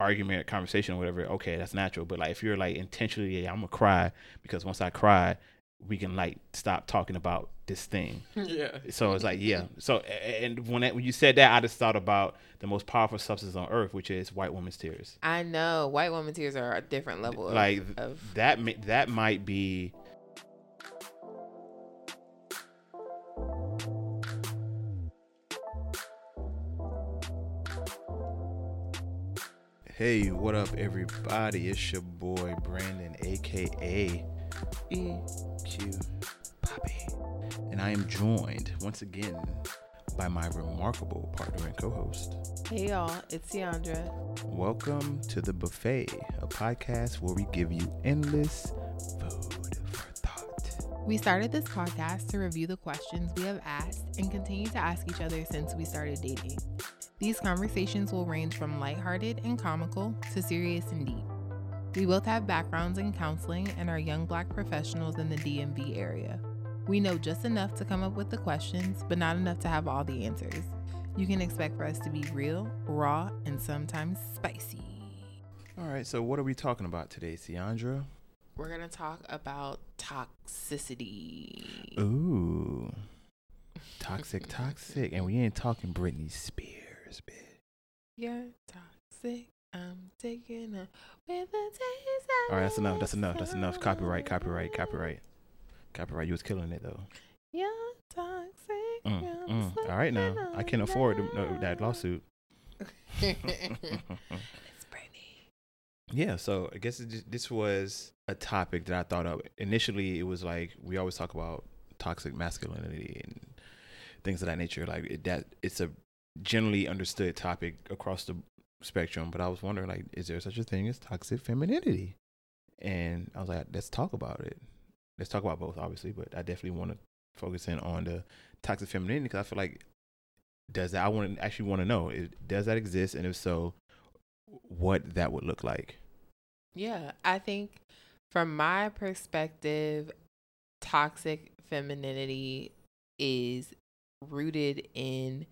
argument, conversation, or whatever, okay, that's natural. But like if you're like intentionally, yeah, I'm gonna cry because once I cry, we can like stop talking about this thing. yeah. So it's like yeah. So and when that, when you said that, I just thought about the most powerful substance on earth, which is white woman's tears. I know white woman tears are a different level. Of, Like of that that might be Hey, what up everybody? It's your boy Brandan aka EQ Poppy. And I am joined once again by my remarkable partner and co-host. hey y'all, it's Ciandra. Welcome to the buffet, a podcast where we give you endless food. We started this podcast to review the questions we have asked and continue to ask each other since we started dating. These conversations will range from lighthearted and comical to serious and deep. We both have backgrounds in counseling and are young black professionals in the DMV area. We know just enough to come up with the questions, but not enough to have all the answers. You can expect for us to be real, raw, and sometimes spicy. All right, so what are we talking about today, Ciandra? We're gonna talk about toxicity. Ooh, toxic, toxic, and we ain't talking Britney Spears, bitch. You're toxic. I'm taking a with a taste. All right, that's enough. That's enough. That's enough. Copyright, copyright, copyright, copyright. You was killing it though. You're toxic. Mm, mm. All right, now I can't afford that lawsuit. Yeah, so I guess just, this was a topic that I thought of. Initially, it was like we always talk about toxic masculinity and things of that nature. Like it, that, it's a generally understood topic across the spectrum. But I was wondering, like, is there such a thing as toxic femininity? And I was like, let's talk about it. Let's talk about both, obviously, but I definitely want to focus in on the toxic femininity because I feel like does that I want to actually want to know it, does that exist, and if so, what that would look like. Yeah, I think from my perspective, toxic femininity is rooted in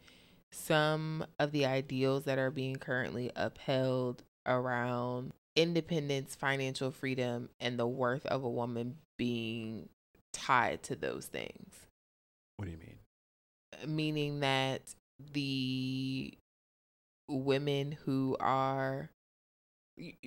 some of the ideals that are being currently upheld around independence, financial freedom, and the worth of a woman being tied to those things. What do you mean? Meaning that the women who are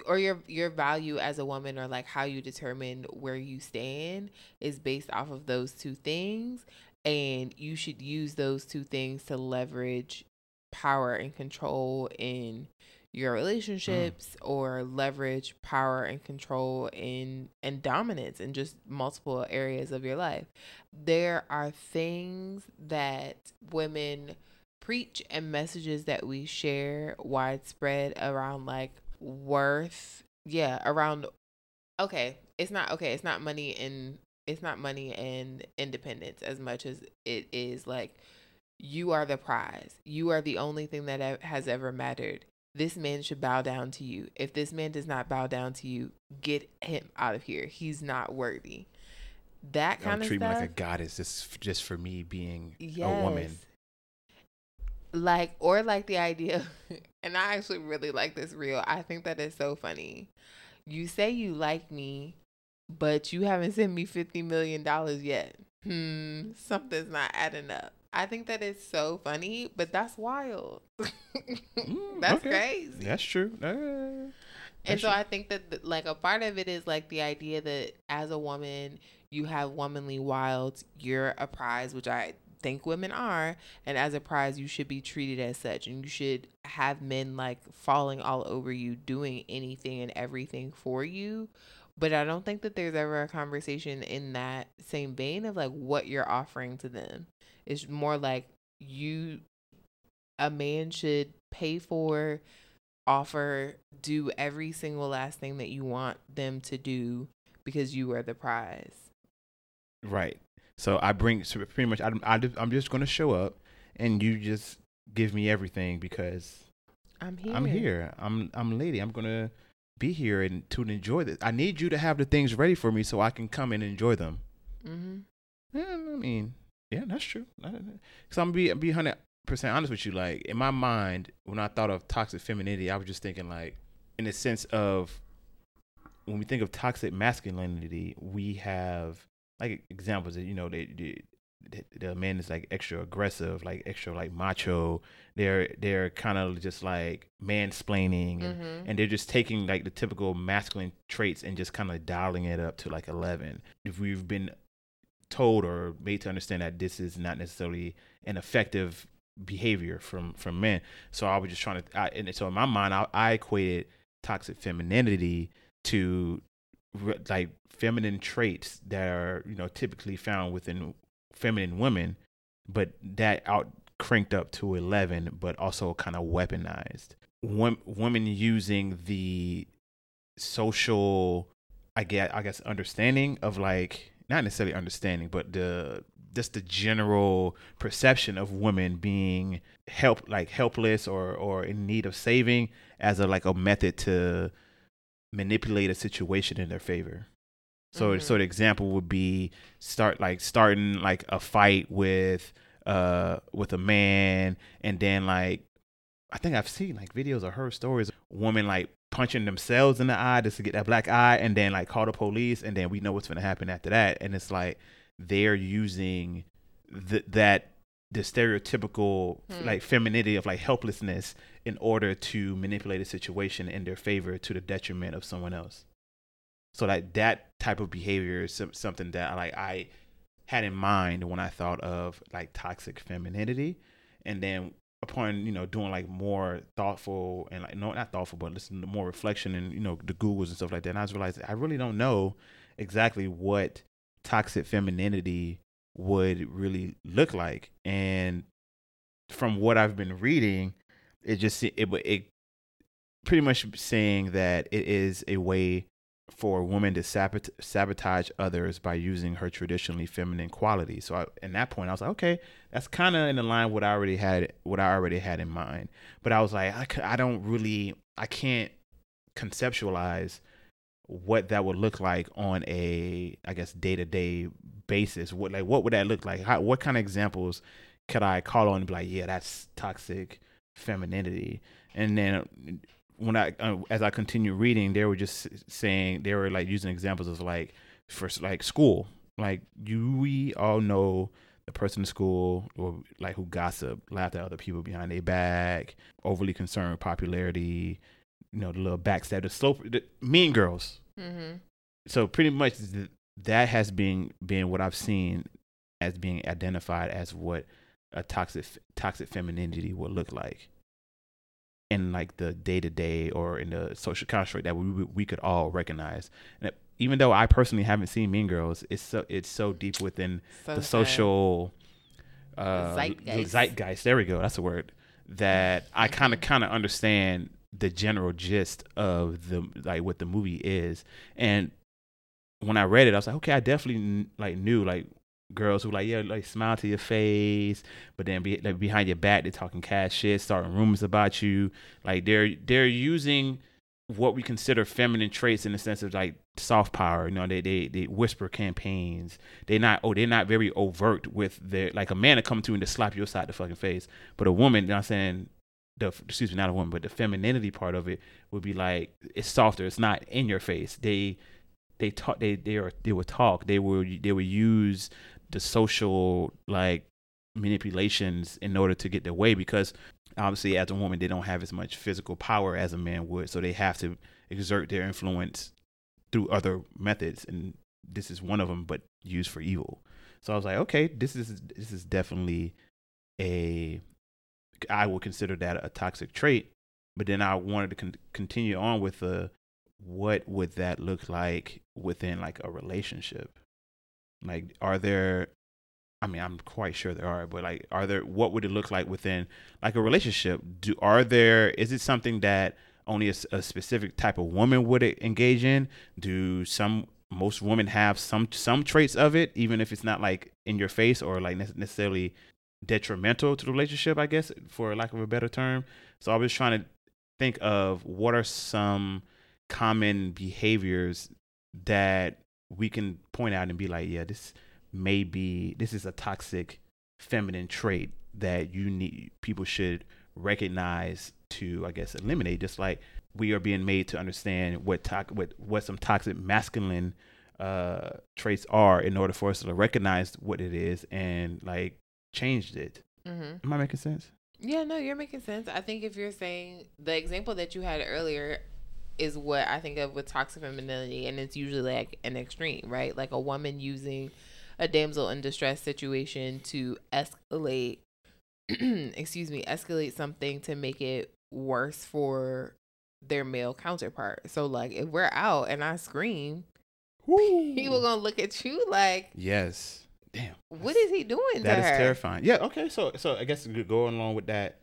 or your your value as a woman or like how you determine where you stand is based off of those two things. And you should use those two things to leverage power and control in your mm. relationships or leverage power and control in and dominance in just multiple areas of your life. There are things that women preach and messages that we share widespread around like worth yeah around okay it's not okay it's not money and it's not money and independence as much as it is like you are the prize. You are the only thing that has ever mattered. This man should bow down to you. If this man does not bow down to you get him out of here. He's not worthy. That kind of treating stuff me like a goddess just just for me being yes. a woman. Like or like the idea and I actually really like this reel. I think that is so funny. You say you like me, but you haven't sent me fifty million dollars yet. Hmm, something's not adding up. I think that is so funny, but that's wild. Mm, that's okay. crazy. That's true. Uh, And so true. I think that th- like a part of it is like the idea that as a woman, you have womanly wilds, you're a prize, which I think women are, and as a prize, you should be treated as such, and you should have men like falling all over you, doing anything and everything for you. But I don't think that there's ever a conversation in that same vein of like what you're offering to them. It's more like you, a man should pay for offer, do every single last thing that you want them to do because you are the prize. right. So I bring so pretty much. I, I, I'm just gonna show up, and you just give me everything because I'm here. I'm here. I'm I'm lady. I'm gonna be here and to enjoy this. I need you to have the things ready for me so I can come and enjoy them. Mm-hmm. Yeah, I mean, yeah, that's true. Because I'm gonna be be hundred percent honest with you. Like in my mind, when I thought of toxic femininity, I was just thinking like in the sense of when we think of toxic masculinity, we have like examples that you know they, they the man is like extra aggressive, like extra like macho. They're they're kind of just like mansplaining, and, Mhm. and they're just taking like the typical masculine traits and just kind of dialing it up to like eleven. If we've been told or made to understand that this is not necessarily an effective behavior from from men, so I was just trying to. I, and so in my mind, I, I equated toxic femininity to like feminine traits that are you know typically found within feminine women, but that out cranked up to 11, but also kind of weaponized. Wom- women using the social, I guess, I guess, understanding of like not necessarily understanding, but the just the general perception of women being help like helpless or or in need of saving as a like a method to manipulate a situation in their favor. So Mhm. so the example would be start like starting like a fight with uh with a man and then like I think I've seen like videos of her stories women like punching themselves in the eye just to get that black eye and then like call the police and then we know what's gonna happen after that and it's like they're using th- that the stereotypical Hmm. like femininity of like helplessness in order to manipulate a situation in their favor to the detriment of someone else. So like that type of behavior is something that like I had in mind when I thought of like toxic femininity, and then upon you know doing like more thoughtful and like no not thoughtful but listening to more reflection and you know the Googles and stuff like that, and I was realizing I really don't know exactly what toxic femininity would really look like, and from what I've been reading, it just it it, pretty much saying that it is a way for a woman to sabot- sabotage others by using her traditionally feminine qualities. So in that point, I was like, okay, that's kind of in the line what I already had, what I already had in mind. But I was like, I, I don't really, I can't conceptualize what that would look like on a, I guess, day to day basis. What like, what would that look like? How, what kind of examples could I call on and be like, yeah, that's toxic femininity? And then when I uh, as I continue reading, they were just saying they were like using examples of like for like school, like you we all know the person in school or like who gossip, laughed at other people behind their back, overly concerned with popularity, you know, the little backstab, the slope, the mean girls. Mhm. So pretty much th- that has been been what I've seen as being identified as what a toxic toxic femininity would look like in like the day to day or in the social construct that we we- could all recognize. And it- even though I personally haven't seen Mean Girls, it's so it's so deep within So the social uh, Zeitgeist. zeitgeist. There we go. That's the word. That I kind of kind of understand the general gist of the like what the movie is, and when I read it, I was like, okay, I definitely like knew like girls who like yeah like smile to your face, but then be, like behind your back they're talking cash shit, starting rumors about you. Like they're they're using what we consider feminine traits in the sense of like soft power. You know, they they they whisper campaigns. They're not oh they're not very overt with their like a man to come to and to slap your side the fucking face, but a woman, you know I'm saying. The, excuse me, not a woman, but the femininity part of it would be like it's softer. It's not in your face. They they talk. They they are they would talk. They would they would use the social like manipulations in order to get their way because obviously as a woman they don't have as much physical power as a man would. So they have to exert their influence through other methods. And this is one of them but used for evil. So i was like okay this is this is definitely a i would consider that a toxic trait. But then i wanted to con- continue on with the what would that look like within like a relationship like are there I mean, I'm quite sure there are, but like, are there? What would it look like within like a relationship? Do are there? Is it something that only a specific type of woman would engage in? Do some most women have some some traits of it, even if it's not like in your face or like nec- necessarily detrimental to the relationship? I guess, for lack of a better term. So I was trying to think of what are some common behaviors that we can point out and be like, yeah, this maybe this is a toxic feminine trait that you need people should recognize to I guess eliminate just like we are being made to understand what to- what what some toxic masculine uh traits are in order for us to recognize what it is and like changed it. Mm-hmm. Am I making sense? Yeah, no, you're making sense. I think if you're saying the example that you had earlier is what I think of with toxic femininity, and it's usually like an extreme, right? Like a woman using a damsel in distress situation to escalate, excuse me, escalate something to make it worse for their male counterpart. So, like, if we're out and I scream, people gonna look at you like, Yes. Damn. what is he doing That is her? terrifying. Yeah. Okay. So so I guess going along with that,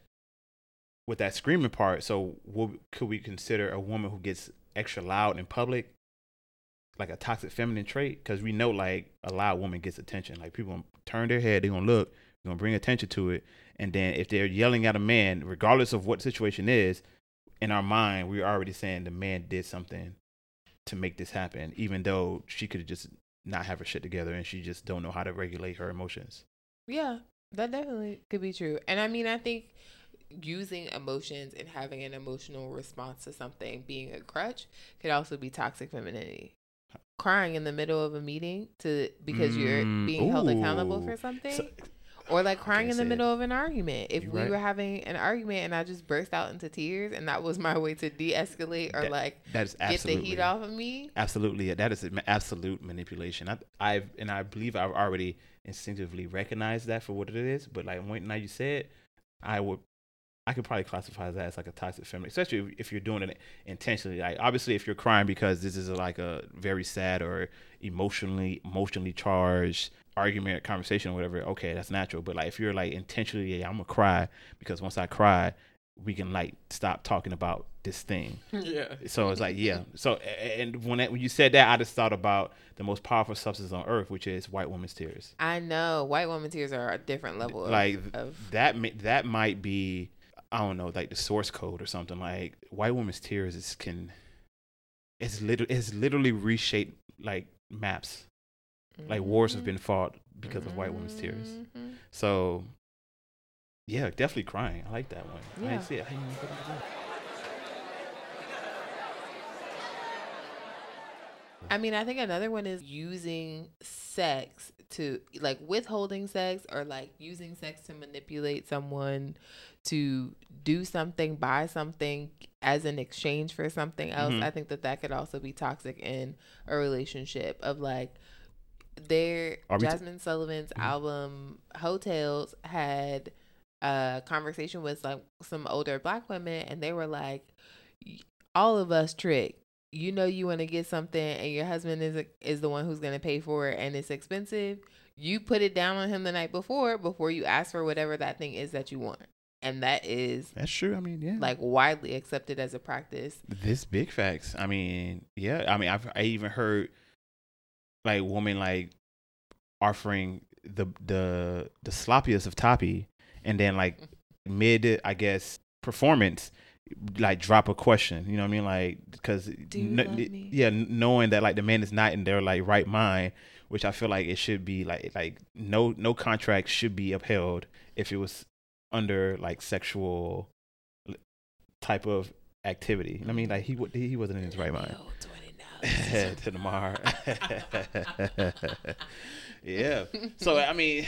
with that screaming part. So what, could we consider a woman who gets extra loud in public, like a toxic feminine trait? Because we know like a loud woman gets attention. Like people turn their head, they're gonna look, they gonna bring attention to it, and then if they're yelling at a man, regardless of what the situation is, in our mind we're already saying the man did something to make this happen, even though she could just not have her shit together and she just don't know how to regulate her emotions. Yeah, that definitely could be true. And I mean, I think using emotions and having an emotional response to something being a crutch could also be toxic femininity. Crying in the middle of a meeting to because you're Mm, being held accountable for something. So- or like crying in the it. middle of an argument. If You we right. were having an argument and I just burst out into tears and that was my way to de-escalate or That- like That is get the heat off of me. Absolutely, that is an absolute manipulation. I, I've and I believe I've already instinctively recognized that for what it is. But like when now you said, I would, I could probably classify that as like a toxic feminine, especially if, if you're doing it intentionally. Like obviously, if you're crying because this is like a very sad or emotionally emotionally charged argument, or conversation, or whatever, okay, that's natural. But like if you're like intentionally, yeah, I'm gonna cry because once I cry, we can like stop talking about this thing. Yeah. So it's like, yeah. So and when that, when you said that, I just thought about the most powerful substance on earth, which is white woman's tears. I know white woman tears are a different level Like of that, that might be, I don't know, like the source code or something. Like white woman's tears is can, it's literally, it's literally reshaped like maps. Like wars have been fought because of white women's tears. Mhm. So, yeah, definitely crying. I like that one. I didn't see it. I didn't even put it. I mean, I think another one is using sex to like withholding sex or like using sex to manipulate someone to do something, buy something as an exchange for something else. Mhm. I think that that could also be toxic in a relationship of like their we t- Jazmine Sullivan's Mhm. album Heaux Tales had a conversation with like some older black women and they were like all of us trick you know you want to get something and your husband is is the one who's going to pay for it and it's expensive you put it down on him the night before before you ask for whatever that thing is that you want and that is That's true. I mean, yeah. like widely accepted as a practice This big facts. I mean, yeah. I mean, I've I even heard like women like offering the the the sloppiest of toppy, and then like mid, I guess, performance, like drop a question. You know what I mean? Like because Do you yeah, knowing that like the man is not in their like right mind, which I feel like it should be like like no no contract should be upheld if it was under like sexual type of activity. I mean, like he he wasn't in his right mind. to mar. yeah. So I mean,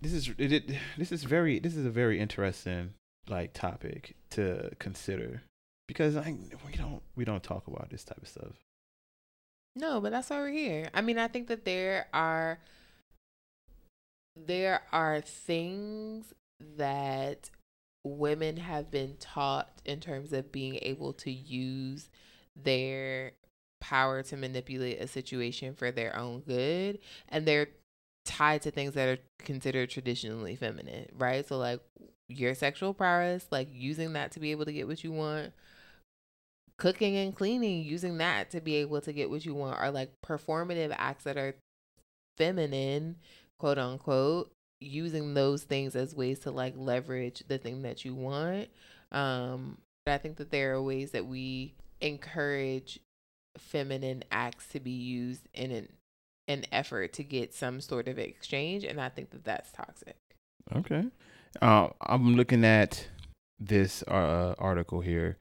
this is it, it- this is very this is a very interesting like topic to consider because I we don't we don't talk about this type of stuff. No, but that's why we're here. I mean, I think that there are there are things that women have been taught in terms of being able to use their power to manipulate a situation for their own good and they're tied to things that are considered traditionally feminine, right? So like your sexual prowess, like using that to be able to get what you want, cooking and cleaning, using that to be able to get what you want, are like performative acts that are feminine, quote unquote, using those things as ways to like leverage the thing that you want. Um, but I think that there are ways that we encourage feminine acts to be used in an an effort to get some sort of exchange, and I think that that's toxic. Okay. Uh, I'm looking at this uh, article here,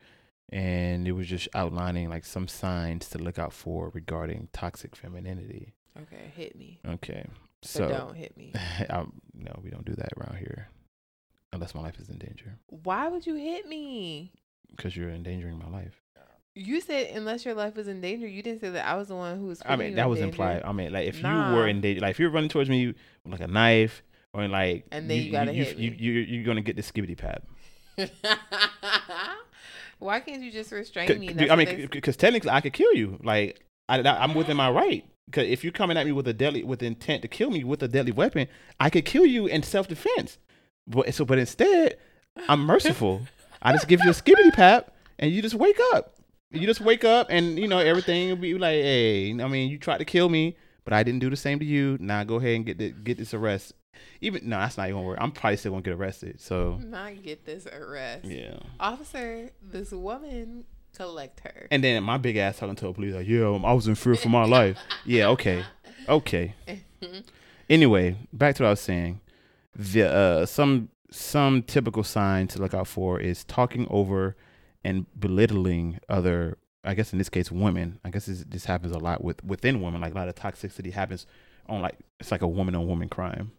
and it was just outlining like some signs to look out for regarding toxic femininity. Okay, hit me. Okay, So don't hit me. I, no, we don't do that around here, unless my life is in danger. Why would you hit me? Because you're endangering my life. You said unless your life was in danger. You didn't say that I was the one who was. I mean, that was danger. implied. I mean, like if you were in danger, like if you're running towards me with like a knife or like, And then you gotta you, hit you, me. you, you're gonna get the skibbity pad. Why can't you just restrain me? That's I mean, because technically I could kill you. Like I, I'm within my right. Because if you're coming at me with a deadly, with intent to kill me with a deadly weapon, I could kill you in self defense. But so, but instead, I'm merciful. I just give you a skibbity pap, and you just wake up. You just wake up, and you know everything will be like, hey, I mean, you tried to kill me, but I didn't do the same to you. Now go ahead and get the, get this arrest. Even no, that's not even gonna work. I'm probably still gonna get arrested. So not get this arrest. yeah. Officer, this woman collect her. And then my big ass talking to the police like, yeah, um, I was in fear for my life. Yeah, okay, okay. Anyway, back to what I was saying. The uh, some some typical sign to look out for is talking over and belittling other. I guess in this case, women. I guess this, this happens a lot with within women. Like a lot of toxicity happens on like it's like a woman on woman crime.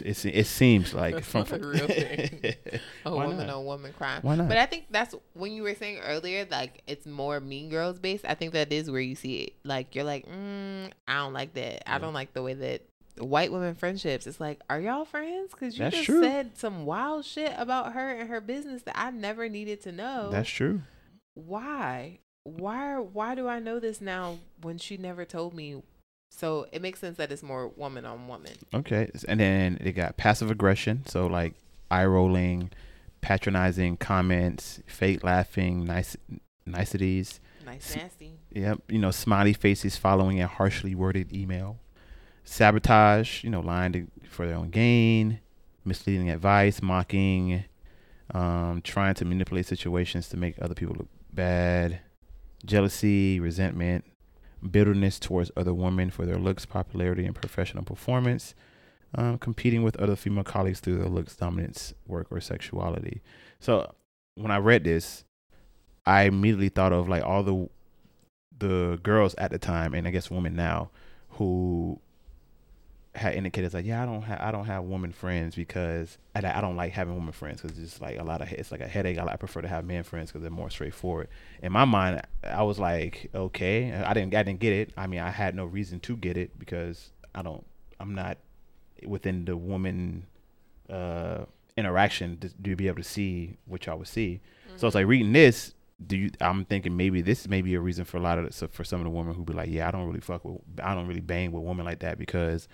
It's, it seems like That's from not a real thing. a woman on woman crime. Why not? But I think that's when you were saying earlier, like it's more Mean Girls based. I think that is where you see it. Like you're like, mm, I don't like that. I don't like the way that white women friendships. It's like, are y'all friends? Because you That's just true. said some wild shit about her and her business that I never needed to know. That's true. why? Why? Why do I know this now when she never told me? So it makes sense that it's more woman on woman. Okay, and then they got passive aggression, so like eye rolling, patronizing comments, fake laughing, nice niceties. Nice, nasty. Yep, you know, smiley faces following a harshly worded email, sabotage, you know, lying to, for their own gain, misleading advice, mocking, um, trying to manipulate situations to make other people look bad, jealousy, resentment, bitterness towards other women for their looks, popularity, and professional performance, um, competing with other female colleagues through their looks, dominance, work, or sexuality. So when I read this, I immediately thought of like all the the girls at the time, and I guess women now, who had indicated like, yeah, I don't have I don't have woman friends because I, I don't like having woman friends because it's like a lot of it's like a headache. I, I prefer to have men friends because they're more straightforward. In my mind, I was like, okay, I didn't I didn't get it. I mean, I had no reason to get it because I don't I'm not within the woman uh interaction to, to be able to see what y'all would see. So it's like reading this. Do you? I'm thinking maybe this may be a reason for a lot of so for some of the women who be like, yeah, I don't really fuck with, I don't really bang with women like that because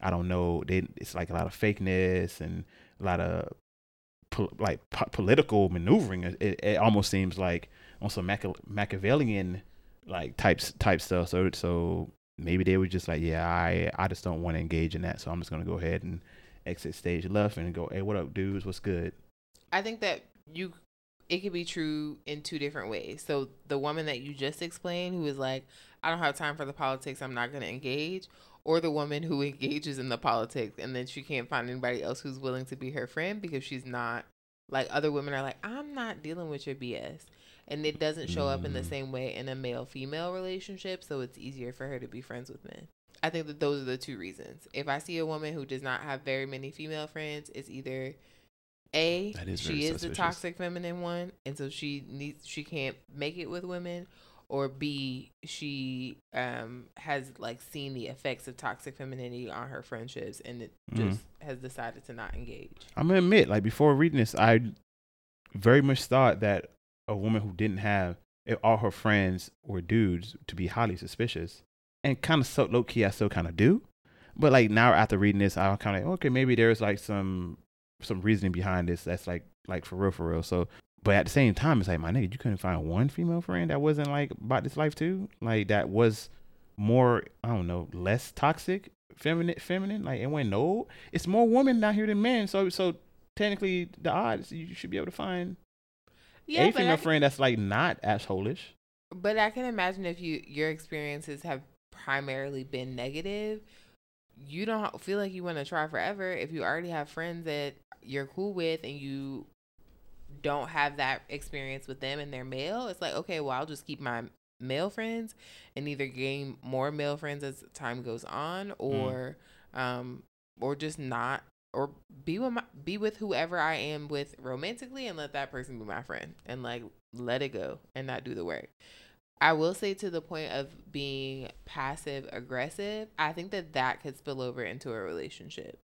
I don't know. They it's like a lot of fakeness and a lot of pol- like po- political maneuvering. It, it, almost seems like on some Machi- Machiavellian like types type stuff. So so maybe they were just like, yeah, I I just don't want to engage in that. So I'm just gonna go ahead and exit stage left and go, hey, what up, dudes? What's good? I think that you it could be true in two different ways. So the woman that you just explained who is like, I don't have time for the politics, I'm not gonna engage, or the woman who engages in the politics and then she can't find anybody else who's willing to be her friend because she's not like other women are like, I'm not dealing with your BS. And it doesn't show up in the Mm. same way in a male female relationship, so it's easier for her to be friends with men. I think that those are the two reasons. If I see a woman who does not have very many female friends, it's either a is she is the toxic feminine one, and so she needs she can't make it with women, or B she um has like seen the effects of toxic femininity on her friendships and it Mhm. just has decided to not engage. I'm gonna admit, like before reading this, I very much thought that a woman who didn't have if all her friends were dudes to be highly suspicious, and kind of so low key, I still kind of do. But like now after reading this, I'm kind of like, okay, maybe there's like some some reasoning behind this. That's like like for real, for real. So, but at the same time, it's like my nigga, you couldn't find one female friend that wasn't like about this life too, like that was more, I don't know, less toxic, feminine, feminine. Like it went no, it's more women down here than men. So so technically, the odds you should be able to find Yeah, a female I, friend that's like not assholish. but I can imagine if you your experiences have primarily been negative, you don't feel like you want to try forever if you already have friends that you're cool with and you don't have that experience with them and they're male, it's like, okay, well, I'll just keep my male friends and either gain more male friends as time goes on or um or just not or be with my, be with whoever I am with romantically and let that person be my friend and like let it go and not do the work. I will say to the point of being passive aggressive, I think that that could spill over into a relationship.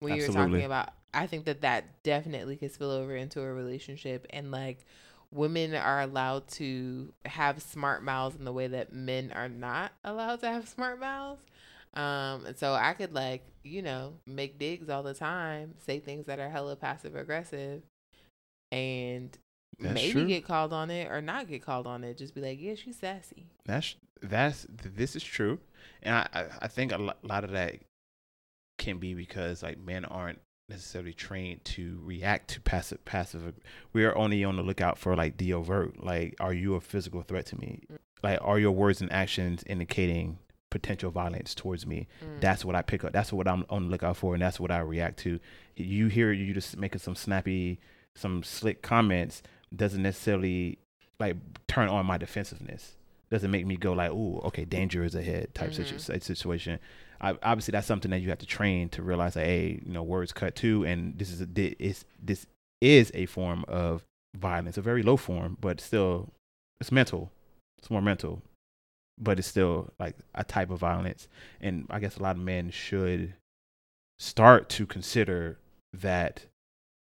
When you're talking about, I think that that definitely could spill over into a relationship and like women are allowed to have smart mouths in the way that men are not allowed to have smart mouths. Um, and so I could like, you know, make digs all the time, say things that are hella passive aggressive and That's maybe true. get called on it or not get called on it. Just be like, yeah, she's sassy. That's that's this is true, and I, I think a lot of that can be because like men aren't necessarily trained to react to passive passive. We are only on the lookout for like the overt. Like, are you a physical threat to me? Like, are your words and actions indicating potential violence towards me? Mm. That's what I pick up. That's what I'm on the lookout for, and that's what I react to. You hear you just making some snappy, some slick comments doesn't necessarily like turn on my defensiveness. Doesn't make me go like, oh okay, danger is ahead" type situ- Mhm. situation. I, obviously, that's something that you have to train to realize that, hey, you know, words cut too, and this is a thi- is this is a form of violence, a very low form, but still, it's mental. It's more mental, but it's still like a type of violence. And I guess a lot of men should start to consider that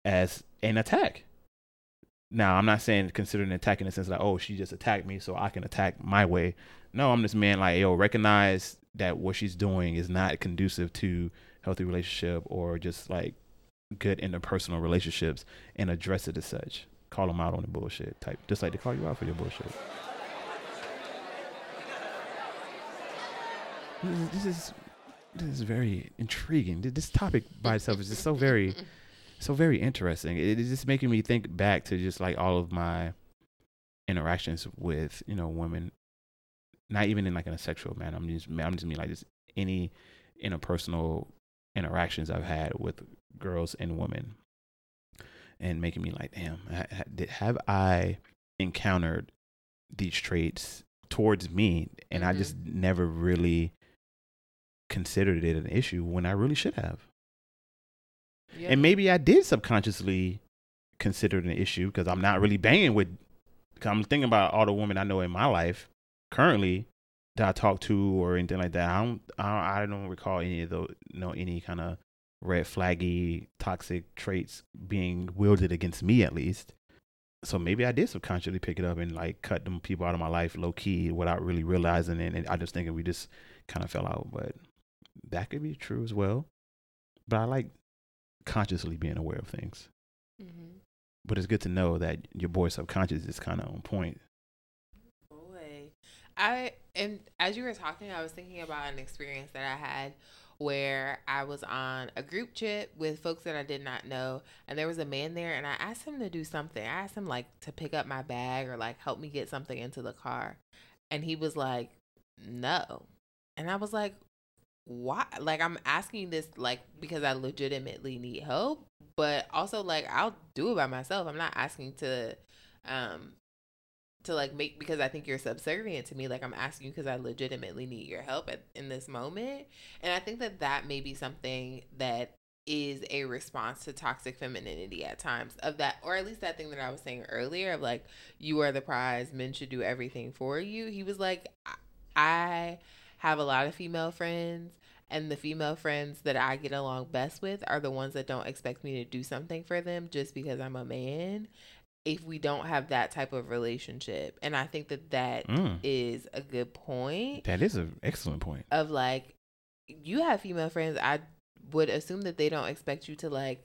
as an attack. Now, I'm not saying consider an attack in the sense like, oh, she just attacked me, so I can attack my way. No, I'm this man like, yo, recognize that what she's doing is not conducive to healthy relationship or just like good interpersonal relationships and address it as such. Call them out on the bullshit type, just like they call you out for your bullshit. This is- This is very intriguing. This topic by itself is just so very so very interesting. It is just making me think back to just like all of my interactions with you know women, not even in like in a sexual manner. I'm just I'm just mean like just any interpersonal interactions I've had with girls and women, and making me like, damn, ha- ha- did- have I encountered these traits towards me, and I Mhm. just never really considered it an issue when I really should have. Yep. And maybe I did subconsciously consider it an issue because I'm not really banging with. I'm thinking about all the women I know in my life currently that I talk to or anything like that. I don't, I don't, I don't recall any of those, no, any kind of red flaggy toxic traits being wielded against me at least. So maybe I did subconsciously pick it up and like cut them people out of my life low key without really realizing it. And I just thinking we just kind of fell out, but that could be true as well. But I like consciously being aware of things. Mm-hmm. But it's good to know that your boy subconscious is kind of on point. I and as you were talking, I was thinking about an experience that I had where I was on a group chat with folks that I did not know, and there was a man there, and I asked him to do something. I asked him like to pick up my bag or like help me get something into the car, and he was like, "No," and I was like, "Why?" Like I'm asking this like because I legitimately need help, but also like I'll do it by myself. I'm not asking to um to like make because I think you're subservient to me. Like I'm asking you because I legitimately need your help at, in this moment, and I think that that may be something that is a response to toxic femininity at times of that or at least that thing that I was saying earlier of like you are the prize men should do everything for you he was like I- I have a lot of female friends and the female friends that I get along best with are the ones that don't expect me to do something for them just because I'm a man if we don't have that type of relationship and I think that that is Mm, a good point that is an excellent point. of like you have female friends i would assume that they don't expect you to like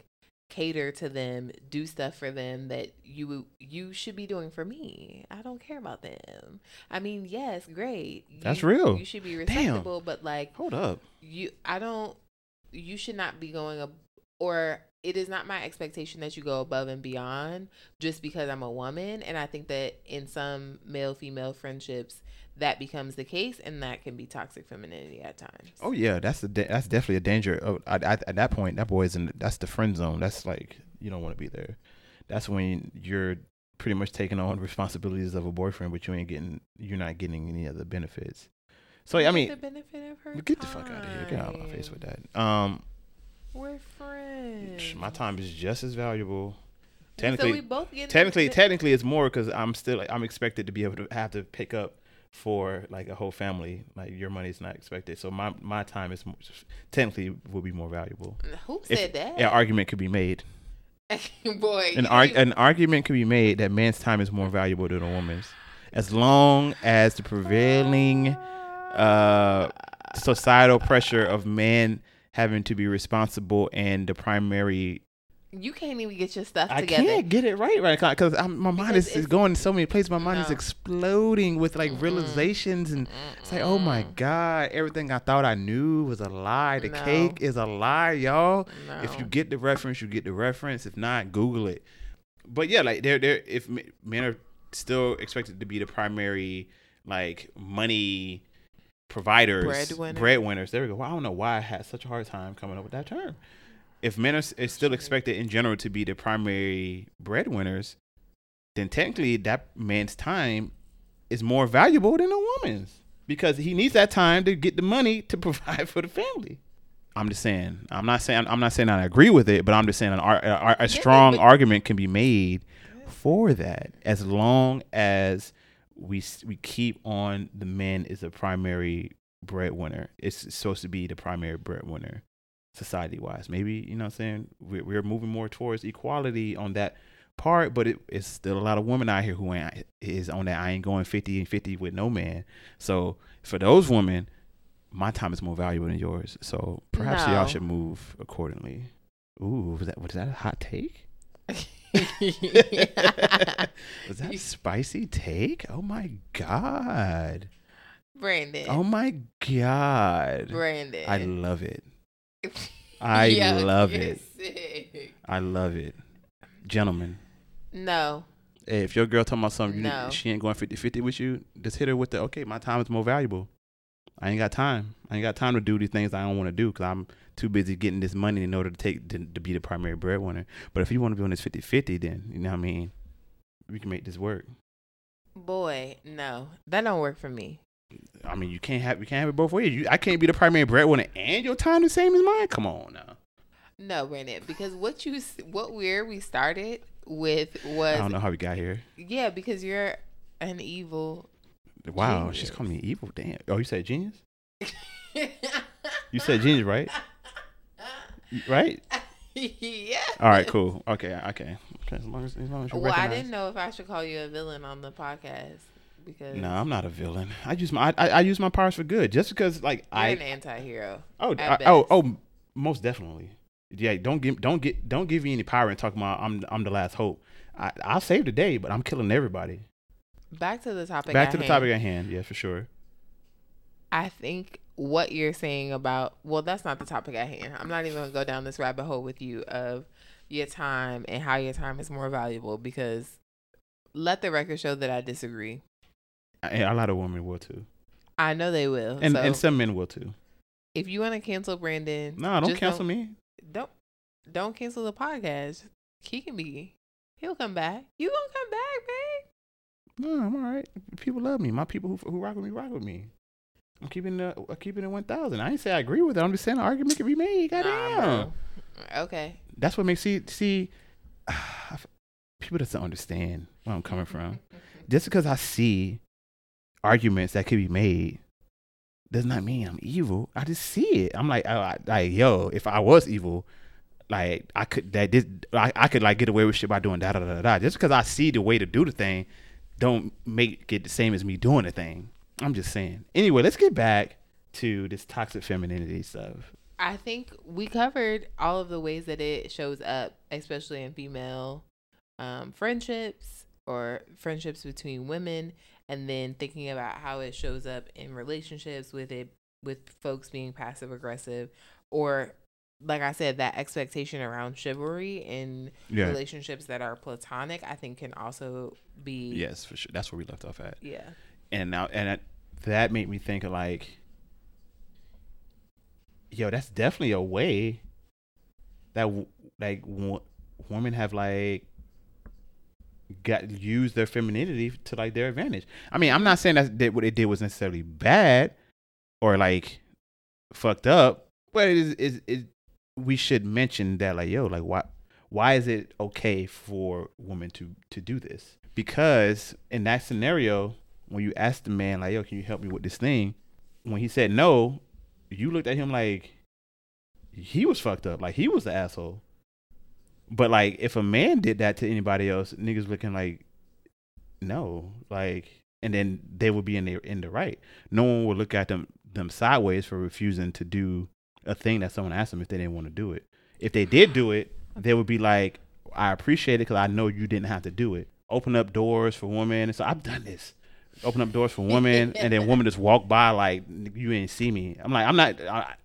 cater to them do stuff for them that you you should be doing for me i don't care about them i mean yes great That's real. you should be Damn. respectable but like Hold up. you i don't you should not be going up or it is not my expectation that you go above and beyond just because i'm a woman and i think that in some male female friendships that becomes the case and that can be toxic femininity at times Oh yeah, that's the da- that's definitely a danger. Of, at, at, at that point, that boy is in that's the friend zone. That's like you don't want to be there. that's when you're pretty much taking on responsibilities of a boyfriend, but you ain't getting you're not getting any of the benefits. So I mean, the benefit of her get the fuck out of here. Get out of my face with that. Um, We're my time is just as valuable. so Technically, we both get technically, the- technically, it's more because I'm still I'm expected to be able to have to pick up for like a whole family. Like your money's not expected, so my my time is more, technically will be more valuable. Who If- said that? An argument could be made. Boy, An you an argument could be made that man's time is more valuable than a woman's, as long as the prevailing uh, societal pressure of man having to be responsible and the primary. you can't even get your stuff I together. can't get it right right because my mind Because is, is going to so many places. My mind is exploding with like Mm-mm. realizations and it's like, oh my god, everything I thought I knew was a lie. The No. cake is a lie, y'all. If you get the reference, you get the reference. If not, Google it. But yeah, like they're they're if men are still expected to be the primary like money providers, Breadwinner. breadwinners. There we go. Well, I don't know why I had such a hard time coming up with that term. If men are, still expected in general to be the primary breadwinners, then technically that man's time is more valuable than a woman's because he needs that time to get the money to provide for the family. I'm just saying. I'm not saying. I'm not saying I agree with it, but I'm just saying an, ar- a, a strong but- argument can be made for that as long as we we keep on the man is the primary breadwinner. It's supposed to be the primary breadwinner, society wise. Maybe you know what I'm saying. We're, we're moving more towards equality on that part, but it, it's still a lot of women out here who ain't is on that. I ain't going 50 and 50 with no man. So for those women, my time is more valuable than yours. So perhaps No. y'all should move accordingly. Ooh, was that was that a hot take? Was that a spicy take? Oh my god. Brandan. Oh my god. Brandan. I love it. I Yo, love it. sick. I love it. Gentlemen, No. hey, if your girl talking about something, need- No. she ain't going 50 50 with you, just hit her with the, okay, my time is more valuable. I ain't got time. I ain't got time to do these things I don't want to do because I'm too busy getting this money in order to take to, to be the primary breadwinner. But if you want to be on this 50 50, then, you know what I mean? We can make this work. Boy, no. That don't work for me. I mean, you can't have you can't have it both ways. You, I can't be the primary breadwinner and your time the same as mine. Come on now. No, Brandan, because what you what where we started with was I don't know how we got here. yeah, because you're an evil. Wow, she's calling me evil. Damn. Oh, you said genius? You said genius, right? Right? yeah. All right, cool. Okay, okay. Okay, as long as, as, long as you Well, I didn't know if I should call you a villain on the podcast because No, I'm not a villain. I use my I, I use my powers for good. Just because like you're I an anti-hero. oh I, oh oh most definitely. Yeah, don't give don't get don't give me any power and talk about I'm I'm the last hope. I I'll save the day, but I'm killing everybody. Back to the topic. Back to the hand. topic at hand. Yeah, for sure. I think what you're saying about well, that's not the topic at hand. I'm not even gonna go down this rabbit hole with you of your time and how your time is more valuable because let the record show that I disagree. And a lot of women will too, I know they will. and so and some men will too. if you want to cancel Brandan, No, don't cancel me. Don't don't cancel the podcast. He can be. He'll come back. You gonna come back, babe? No, I'm all right. People love me. My people who who rock with me rock with me. I'm keeping the uh, I'm keeping it one thousand. I ain't say I agree with it. I'm just saying an argument can be made. Goddamn. bro. Okay. That's what makes see see. people just don't understand where I'm coming from. Just because I see arguments that could be made does not mean I'm evil. I just see it. I'm like, I, I, like, yo, if I was evil, like I could that this I, I could like get away with shit by doing da da da da. Just because I see the way to do the thing, don't make it the same as me doing the thing. I'm just saying. Anyway, let's get back to this toxic femininity stuff. I think we covered all of the ways that it shows up, especially in female um, friendships or friendships between women, and then thinking about how it shows up in relationships with it with folks being passive aggressive, or like I said, that expectation around chivalry in Yeah. relationships that are platonic. I think can also be Yes, for sure. That's where we left off at. yeah and now and that, that made me think of like yo that's definitely a way that like w- women have like got used their femininity to like their advantage. I mean, I'm not saying that, that what they did was necessarily bad or like fucked up, but it is is it we should mention that like yo, like why why is it okay for women to to do this? Because in that scenario, when you asked the man like yo, can you help me with this thing? When he said no, you looked at him like he was fucked up, like he was the asshole. But like if a man did that to anybody else, niggas looking like no, like and then they would be in the in the right. No one would look at them them sideways for refusing to do a thing that someone asked them if they didn't want to do it. If they did do it, they would be like, I appreciate it because I know you didn't have to do it. Open up doors for women. And so I've done this. Open up doors for women, and then women just walk by like you didn't see me. I'm like, I'm not. I,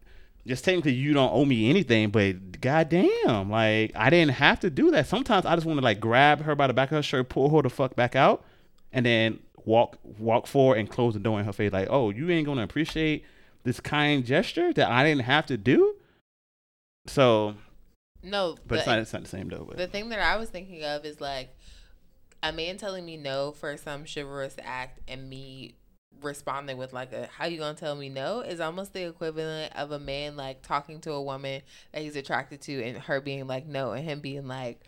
just technically, you don't owe me anything, but goddamn, like I didn't have to do that. Sometimes I just want to like grab her by the back of her shirt, pull her the fuck back out, and then walk walk forward and close the door in her face. Like, oh, you ain't gonna appreciate this kind gesture that I didn't have to do. So no, but it's not, it's not the same though. But. The thing that I was thinking of is like a man telling me no for some chivalrous act and me responding with like a how you gonna tell me no? is almost the equivalent of a man like talking to a woman that he's attracted to and her being like no and him being like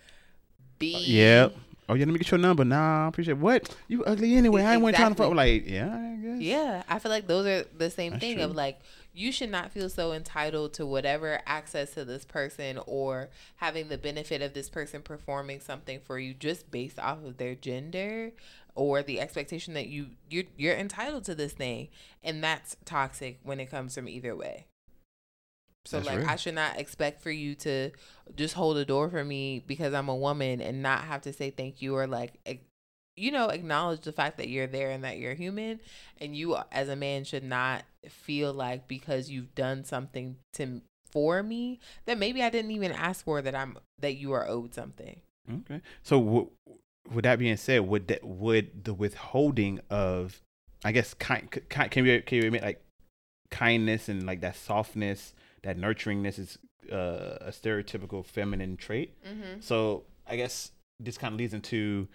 be yeah oh yeah let me get your number. Nah I appreciate what? You ugly anyway. I ain't exactly. trying to fuck like yeah I guess. Yeah I feel like those are the same That's thing true. of like you should not feel so entitled to whatever access to this person or having the benefit of this person performing something for you just based off of their gender or the expectation that you you're, you're entitled to this thing. And that's toxic when it comes from either way so that's like real. i should not expect for you to just hold a door for me because i'm a woman and not have to say thank you or like you know acknowledge the fact that you're there and that you're human. And you as a man should not feel like because you've done something to for me that maybe i didn't even ask for that i'm that you are owed something. Okay. So w- with that being said, would that would the withholding of, I guess, kind, kind can we can we admit like kindness and like that softness, that nurturingness is uh, a stereotypical feminine trait. Mm-hmm. So I guess this kind of leads into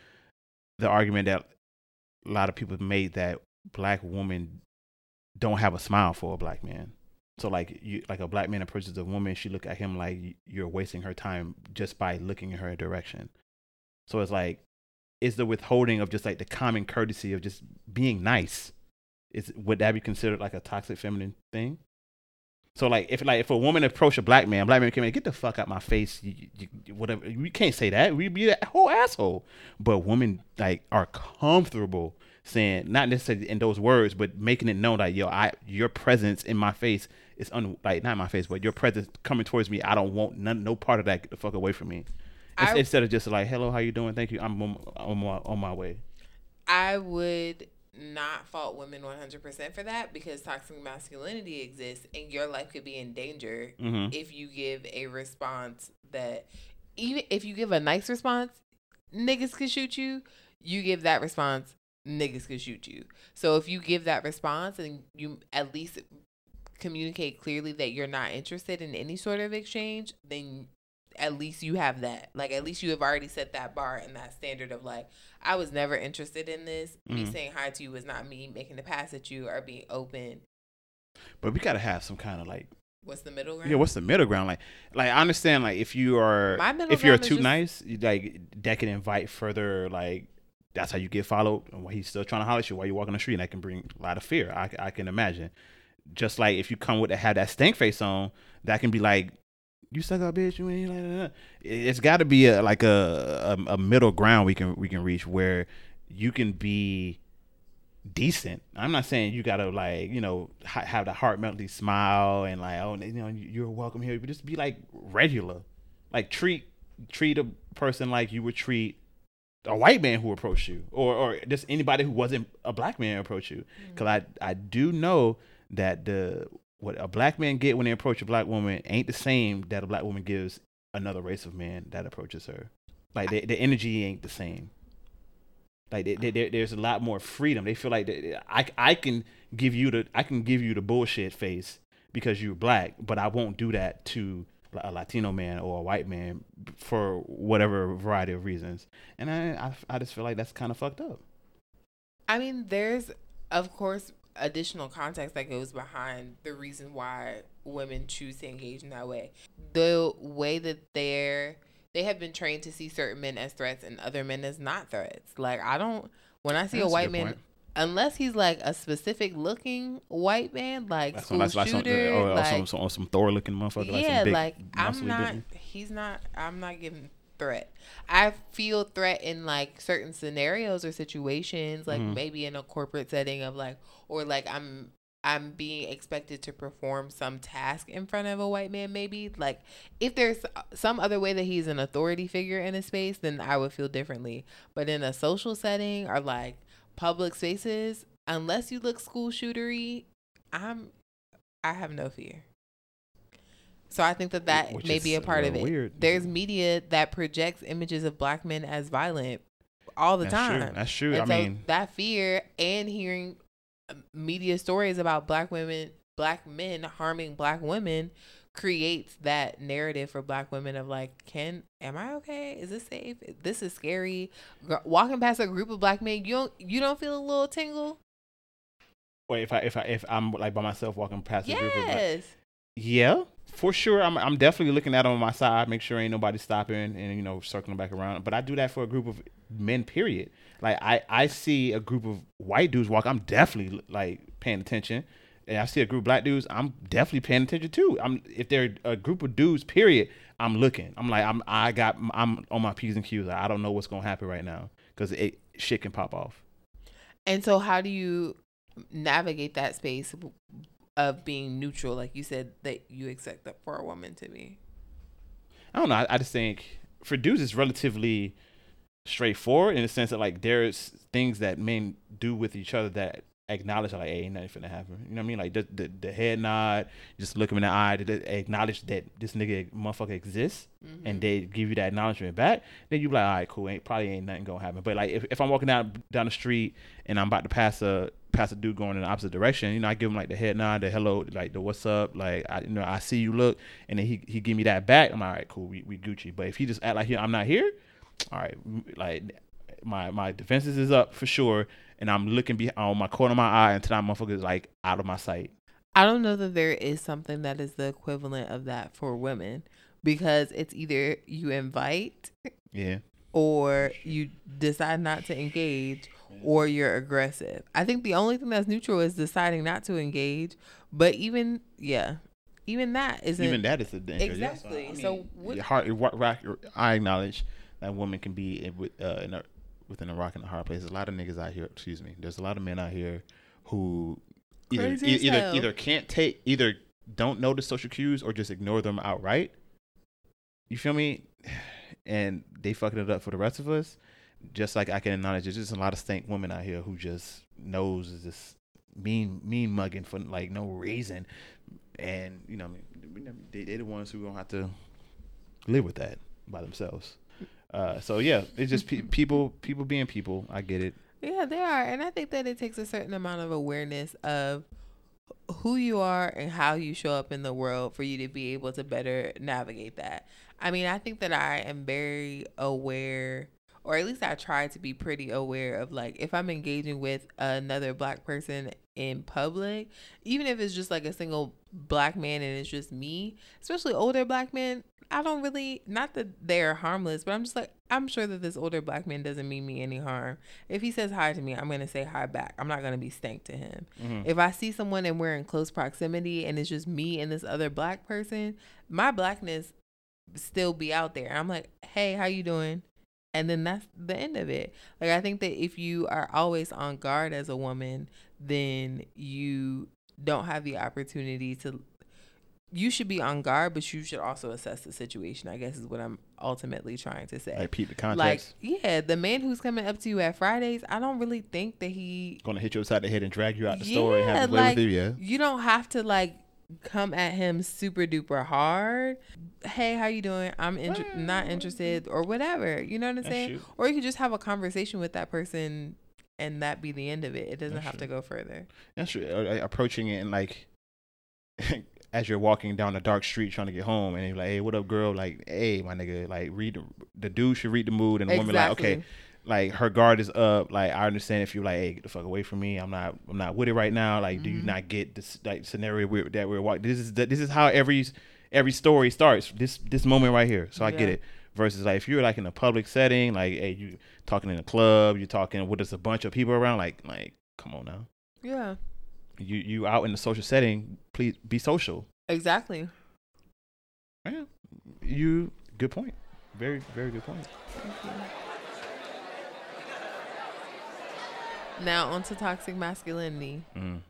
the argument that a lot of people made that black women don't have a smile for a black man. So like you like a black man approaches a woman, she look at him like you're wasting her time just by looking in her direction. So it's like is the withholding of just like the common courtesy of just being nice. Is would that be considered like a toxic feminine thing? So like if like if a woman approach a black man, black man came in, get the fuck out my face, you, you, whatever. We can't say that. We'd be that whole asshole. But women like are comfortable saying not necessarily in those words, but making it known that yo, I your presence in my face is un like not my face, but your presence coming towards me. I don't want none no part of that. Get the fuck away from me. I, instead of just like, "Hello, how you doing? Thank you. I'm on, on, my, on my way." I would not fault women 100% for that because toxic masculinity exists and your life could be in danger mm-hmm. if you give a response that even if you give a nice response niggas could shoot you you give that response niggas could shoot you so if you give that response and you at least communicate clearly that you're not interested in any sort of exchange then at least you have that. Like at least you have already set that bar and that standard of like, I was never interested in this. Mm-hmm. Me saying hi to you was not me making the pass at you or being open. But we gotta have some kind of like What's the middle ground? Yeah, what's the middle ground? Like, like I understand, like if you are, if you're too just... nice, like that can invite further, like that's how you get followed. And he's still trying to holler at you while you walk on the street, and that can bring a lot of fear. I, I can imagine. Just like if you come with a have that stink face on, that can be like you suck up, bitch. You ain't like that. It's got to be a like a, a, a middle ground we can we can reach where you can be decent. I'm not saying you gotta like you know ha- have the heart meltingly smile and like oh you know you're welcome here, but just be like regular, like treat treat a person like you would treat a white man who approached you or or just anybody who wasn't a black man approach you because mm. I I do know that the what a black man get when they approach a black woman ain't the same that a black woman gives another race of man that approaches her. Like the the energy ain't the same. Like they, they, there's a lot more freedom. They feel like they, I I can give you the I can give you the bullshit face because you're black, but I won't do that to a Latino man or a white man for whatever variety of reasons. And I I, I just feel like that's kind of fucked up. I mean, there's of course additional context that goes behind the reason why women choose to engage in that way. The way that they're they have been trained to see certain men as threats and other men as not threats. Like I don't when I see That's a a white good man point. unless he's like a specific looking white man, like That's school some, that's like some, shooter, uh, oh, oh, or, or like, some, some, some Thor looking motherfucker. like yeah, some big, like I'm not. He's not. I'm not giving threat. I feel threat in like certain scenarios or situations, like Mhm. maybe in a corporate setting of like, or like I'm I'm being expected to perform some task in front of a white man. Maybe like if there's some other way that he's an authority figure in a space, then I would feel differently. But in a social setting or like public spaces, unless you look school shootery, I'm I have no fear. So I think that that Which may be a part of it. weird. There's media that projects images of black men as violent all the That's time. true. That's true. And I so mean, that fear and hearing um, media stories about black women, black men harming black women creates that narrative for black women of like, can am I okay? Is this safe? This is scary. Walking past a group of black men, you don't you don't feel a little tingle? wait, if I if I if I'm like by myself walking past a group of Yes. yeah, for sure. I'm I'm definitely looking at on my side, make sure ain't nobody stopping and you know circling back around. But I do that for a group of men. Period. Like I I see a group of white dudes walk, I'm definitely like paying attention. And I see a group of black dudes, I'm definitely paying attention too. I'm if they're a group of dudes, period. I'm looking. I'm like I'm I got I'm on my p's and q's. I don't know what's gonna happen right now because it shit can pop off. And so, how do you navigate that space of being neutral, like you said that you expect that for a woman to be? I don't know. I, I just think for dudes, it's relatively straightforward in the sense that like there's things that men do with each other that acknowledge like, hey, ain't nothing finna happen. You know what I mean? Like the the, the head nod, just look him in the eye, to acknowledge that this nigga motherfucker exists, Mhm. and they give you that acknowledgement back. Then you be like, all right, cool. Ain't probably ain't nothing gonna happen. But like if, if I'm walking down down the street and I'm about to pass a pass a dude going in the opposite direction, you know, I give him like the head nod, the hello, like the what's up, like I you know I see you look, and then he he give me that back. I'm like, all right, cool, we, we Gucci. But if he just act like I'm not here, all right, like my my defenses is up for sure, and I'm looking behind on my corner of my eye until that motherfucker is like out of my sight. I don't know that there is something that is the equivalent of that for women because it's either you invite Yeah, or you decide not to engage or you're aggressive. I think the only thing that's neutral is deciding not to engage, but even yeah, even that isn't even that is the danger. Yeah, Exactly. So what- your heart, your rock, I acknowledge that women can be in, with, uh, in a, within a rock and a hard place. There's a lot of niggas out here. Excuse me. There's a lot of men out here who either e- either either can't take either don't know the social cues or just ignore them outright. You feel me? And they fucking it up for the rest of us. Just like I can acknowledge, there's just a lot of stank women out here who just knows is just mean mean mugging for like no reason, and you know they they the ones who gonna have to live with that by themselves. Uh, so yeah, it's just pe- people people being people. I get it. Yeah, they are. And I think that it takes a certain amount of awareness of who you are and how you show up in the world for you to be able to better navigate that. I mean, I think that I am very aware, or at least I try to be pretty aware of like if I'm engaging with another black person in public, even if it's just like a single black man and it's just me, especially older black men, I don't really not that they're harmless, but I'm just like I'm sure that this older black man doesn't mean me any harm. If he says hi to me, I'm gonna say hi back. I'm not gonna be stank to him. Mhm. If I see someone and we're in close proximity and it's just me and this other black person, my blackness still be out there. I'm like, hey, how you doing? And then that's the end of it. Like I think that if you are always on guard as a woman, then you don't have the opportunity to you should be on guard, but you should also assess the situation, I guess is what I'm ultimately trying to say. Like peep the context. Like, yeah, the man who's coming up to you at Fridays, I don't really think that he Gonna hit you upside the head and drag you out the store and have to like- with you. Yeah. you don't have to like come at him super duper hard. Hey, how you doing? I'm inter- not interested or whatever. You know what I'm saying? Or you could just have a conversation with that person and that be the end of it. It doesn't That's have to go further. That's true. Approaching it and like as you're walking down a dark street trying to get home, and you're like, "Hey, what up, girl?" Like, "Hey, my nigga." Like, read the, the dude should read the mood, and the woman like, "Okay." Like her guard is up. Like I understand if you're like, "Hey, get the fuck away from me. I'm not. I'm not with it right now." Like, do you Mhm. not get this like scenario we're, that we're walking? This is the, this is how every every story starts. This this moment right here. So I get it. Versus like if you're like in a public setting, like hey, you talking in a club, you're talking with just a bunch of people around. Like like, come on now. Yeah. You you out in the social setting. Please be social. Exactly. Yeah. You good point. Very very good point. Now on to toxic masculinity. Mm.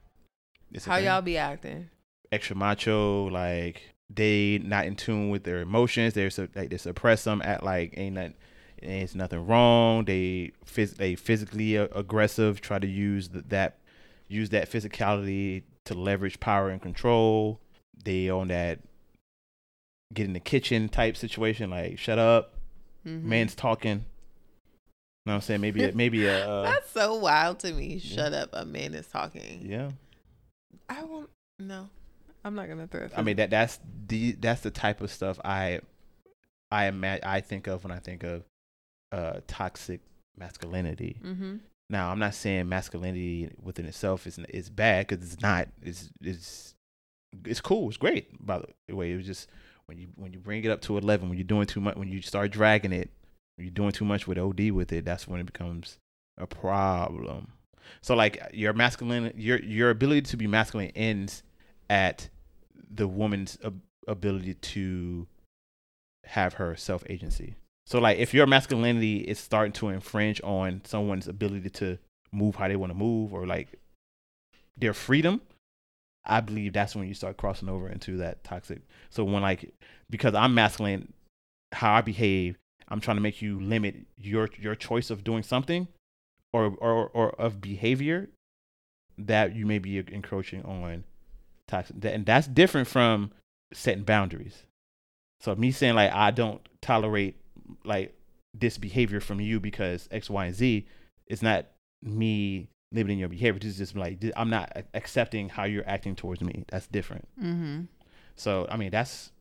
How y'all be acting? extra macho, like they not in tune with their emotions. They're like they suppress them at like ain't not it's nothing wrong. They phys- they physically aggressive. Try to use th- that use that physicality to leverage power and control. They on that get in the kitchen type situation. Like shut up, Mhm. man's talking. You know what I'm saying? Maybe a, maybe a uh, That's so wild to me. yeah. Shut up, a man is talking. yeah. I won't. No, I'm not gonna throw. it I mean that that's the that's the type of stuff I I imagine I think of when I think of uh toxic masculinity. Mm-hmm. Now I'm not saying masculinity within itself is is bad because it's not. It's it's it's cool. It's great. By the way, it was just when you when you bring it up to eleven, when you're doing too much, when you start dragging it, when you're doing too much with OD with it, that's when it becomes a problem. So like your masculine, your your ability to be masculine ends at the woman's ab- ability to have her self agency. So like if your masculinity is starting to infringe on someone's ability to move how they want to move or like their freedom, I believe that's when you start crossing over into that toxic. So when like because I'm masculine, how I behave, I'm trying to make you limit your your choice of doing something or or or of behavior that you may be encroaching on toxic. And that's different from setting boundaries. So me saying like I don't tolerate like this behavior from you because X, Y, and Z, it's not me limiting your behavior. This is just like I'm not accepting how you're acting towards me. That's different. Mm-hmm. So I mean that's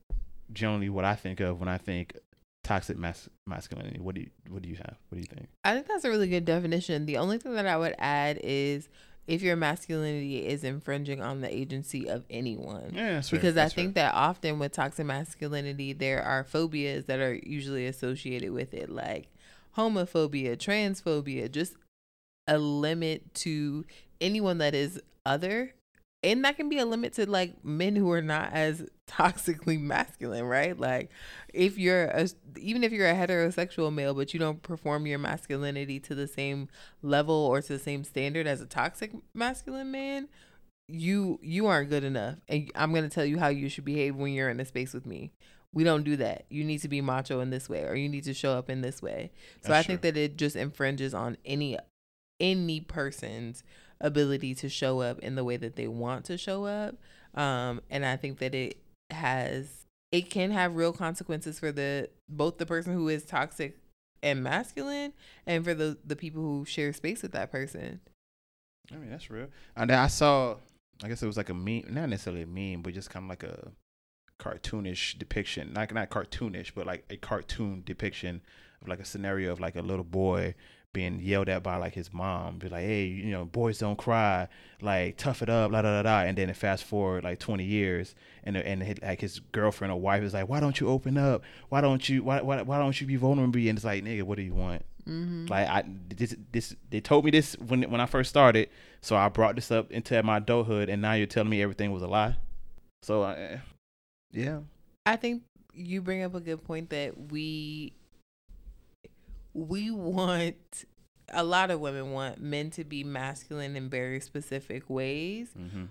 generally what I think of when I think toxic mas- masculinity. What do you what do you have? What do you think? I think that's a really good definition. The only thing that I would add is if your masculinity is infringing on the agency of anyone. Yeah, that's because I think that often with toxic masculinity, there are phobias that are usually associated with it, like homophobia, transphobia, just a limit to anyone that is other. And that can be a limit to like men who are not as toxically masculine, right? Like if you're a, even if you're a heterosexual male, but you don't perform your masculinity to the same level or to the same standard as a toxic masculine man, you you aren't good enough. And i'm going to tell you how you should behave when you're in a space with me. We don't do that. You need to be macho in this way or you need to show up in this way. So That's i think true. that it just infringes on any any person's ability to show up in the way that they want to show up. Um and i think that it has it can have real consequences for the both the person who is toxic and masculine and for the the people who share space with that person I mean that's real. And then I saw, I guess it was like a meme, not necessarily a meme, but just kind of like a cartoonish depiction, like not cartoonish, but like a cartoon depiction of like a scenario of like a little boy being yelled at by like his mom, be like, hey, you know, boys don't cry, like tough it up, la da da da. And then it fast forward like 20 years, and and his- like his girlfriend or wife is like, why don't you open up? Why don't you why why, why don't you be vulnerable? And it's like, nigga, what do you want? mm-hmm. Like I this this they told me this when when I first started, so I brought this up into my adulthood, and now you're telling me everything was a lie. So uh, yeah, I think you bring up a good point that we we want a lot of women want men to be masculine in very specific ways mm-hmm.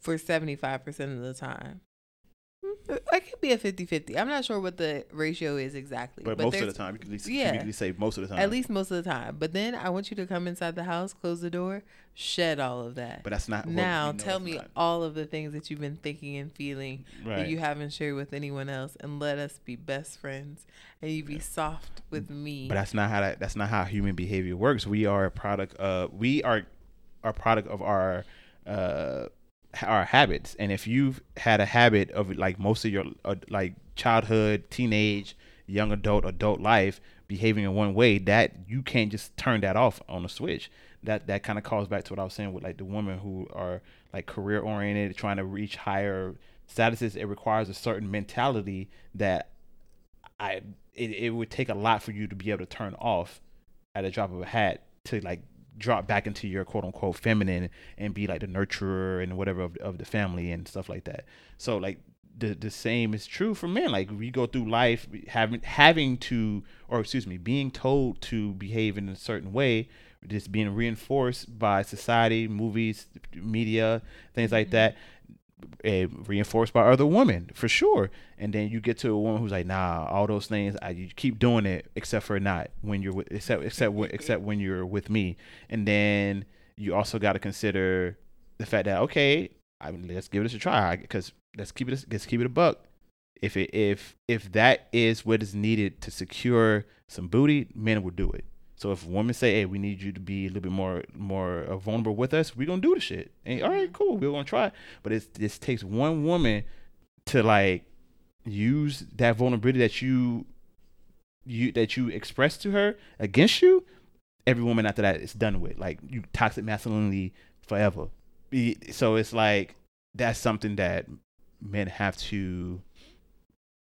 for 75% of the time. It could be a 50-50. I'm not sure what the ratio is exactly. but, most of the time, you can at least, yeah. you can say most of the time. At least most of the time. But then I want you to come inside the house, close the door, shed all of that. but that's not. now tell me not. all of the things that you've been thinking and feeling right. that you haven't shared with anyone else and let us be best friends and you be soft with me But that's not how that, that's not how human behavior works. We are a product of we are a product of our uh our habits, and if you've had a habit of like most of your uh, like childhood, teenage, young adult, adult life behaving in one way, that you can't just turn that off on a switch. That that kind of calls back to what I was saying with like the women who are like career oriented, trying to reach higher statuses. It requires a certain mentality that I it, it would take a lot for you to be able to turn off at a drop of a hat to like drop back into your quote unquote feminine and be like the nurturer and whatever of, of the family and stuff like that. So like the the same is true for men. Like we go through life having having to or excuse me, being told to behave in a certain way, just being reinforced by society, movies, media, things like that uh, reinforced by other women for sure. And then you get to a woman who's like, nah, all those things, I, you keep doing it except for not when you're with, except except except when you're with me. And then you also got to consider the fact that okay, I mean, let's give this a try because let's keep it let's keep it a buck. If it if if that is what is needed to secure some booty, men will do it. So if women say, "Hey, we need you to be a little bit more more uh, vulnerable with us," we're gonna do the shit. And all right, cool, we're gonna try. But it this takes one woman to like use that vulnerability that you you that you express to her against you. Every woman after that is done with. Like you toxic masculinity forever. So it's like that's something that men have to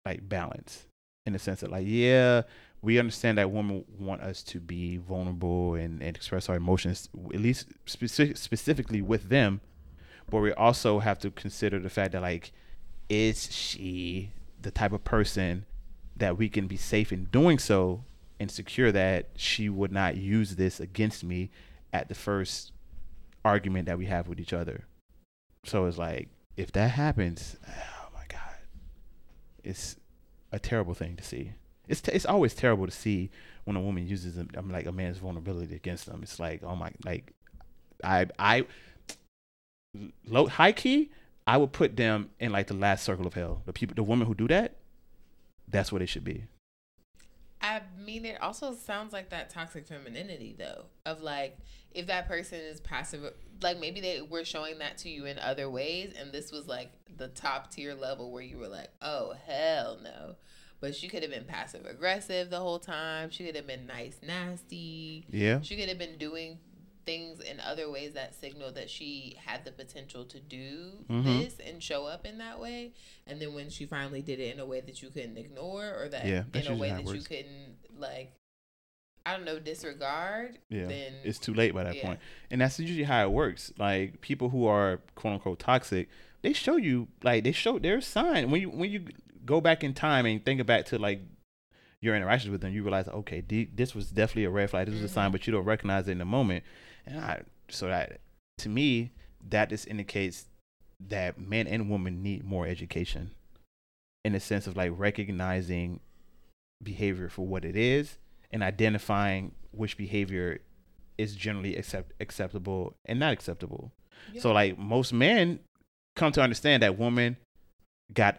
like balance in the sense that like yeah we understand that women want us to be vulnerable and, and express our emotions, at least specific, specifically with them. But we also have to consider the fact that, like, is she the type of person that we can be safe in doing so and secure that she would not use this against me at the first argument that we have with each other? So it's like, if that happens, oh my God, it's a terrible thing to see it's t- it's always terrible to see when a woman uses a, um, like a man's vulnerability against them. It's like oh my like I I low high key I would put them in like the last circle of hell. The people the women who do that, that's what it should be. I mean, it also sounds like that toxic femininity, though, of like if that person is passive, like maybe they were showing that to you in other ways, and this was like the top tier level where you were like, oh, hell no but she could have been passive aggressive the whole time. She could have been nice, nasty. Yeah. She could have been doing things in other ways that signal that she had the potential to do mm-hmm. this and show up in that way. And then when she finally did it in a way that you couldn't ignore or that yeah, in a way that you couldn't like I don't know, disregard, yeah, then it's too late by that yeah. point. And that's usually how it works. Like people who are quote unquote toxic, they show you like they show their sign when you when you go back in time and think back to like your interactions with them, you realize, okay, d- this was definitely a red flag. This was mm-hmm. a sign, but you don't recognize it in the moment. And I, so that to me, that just indicates that men and women need more education in the sense of like recognizing behavior for what it is and identifying which behavior is generally accept acceptable and not acceptable. Yeah. So like most men come to understand that women got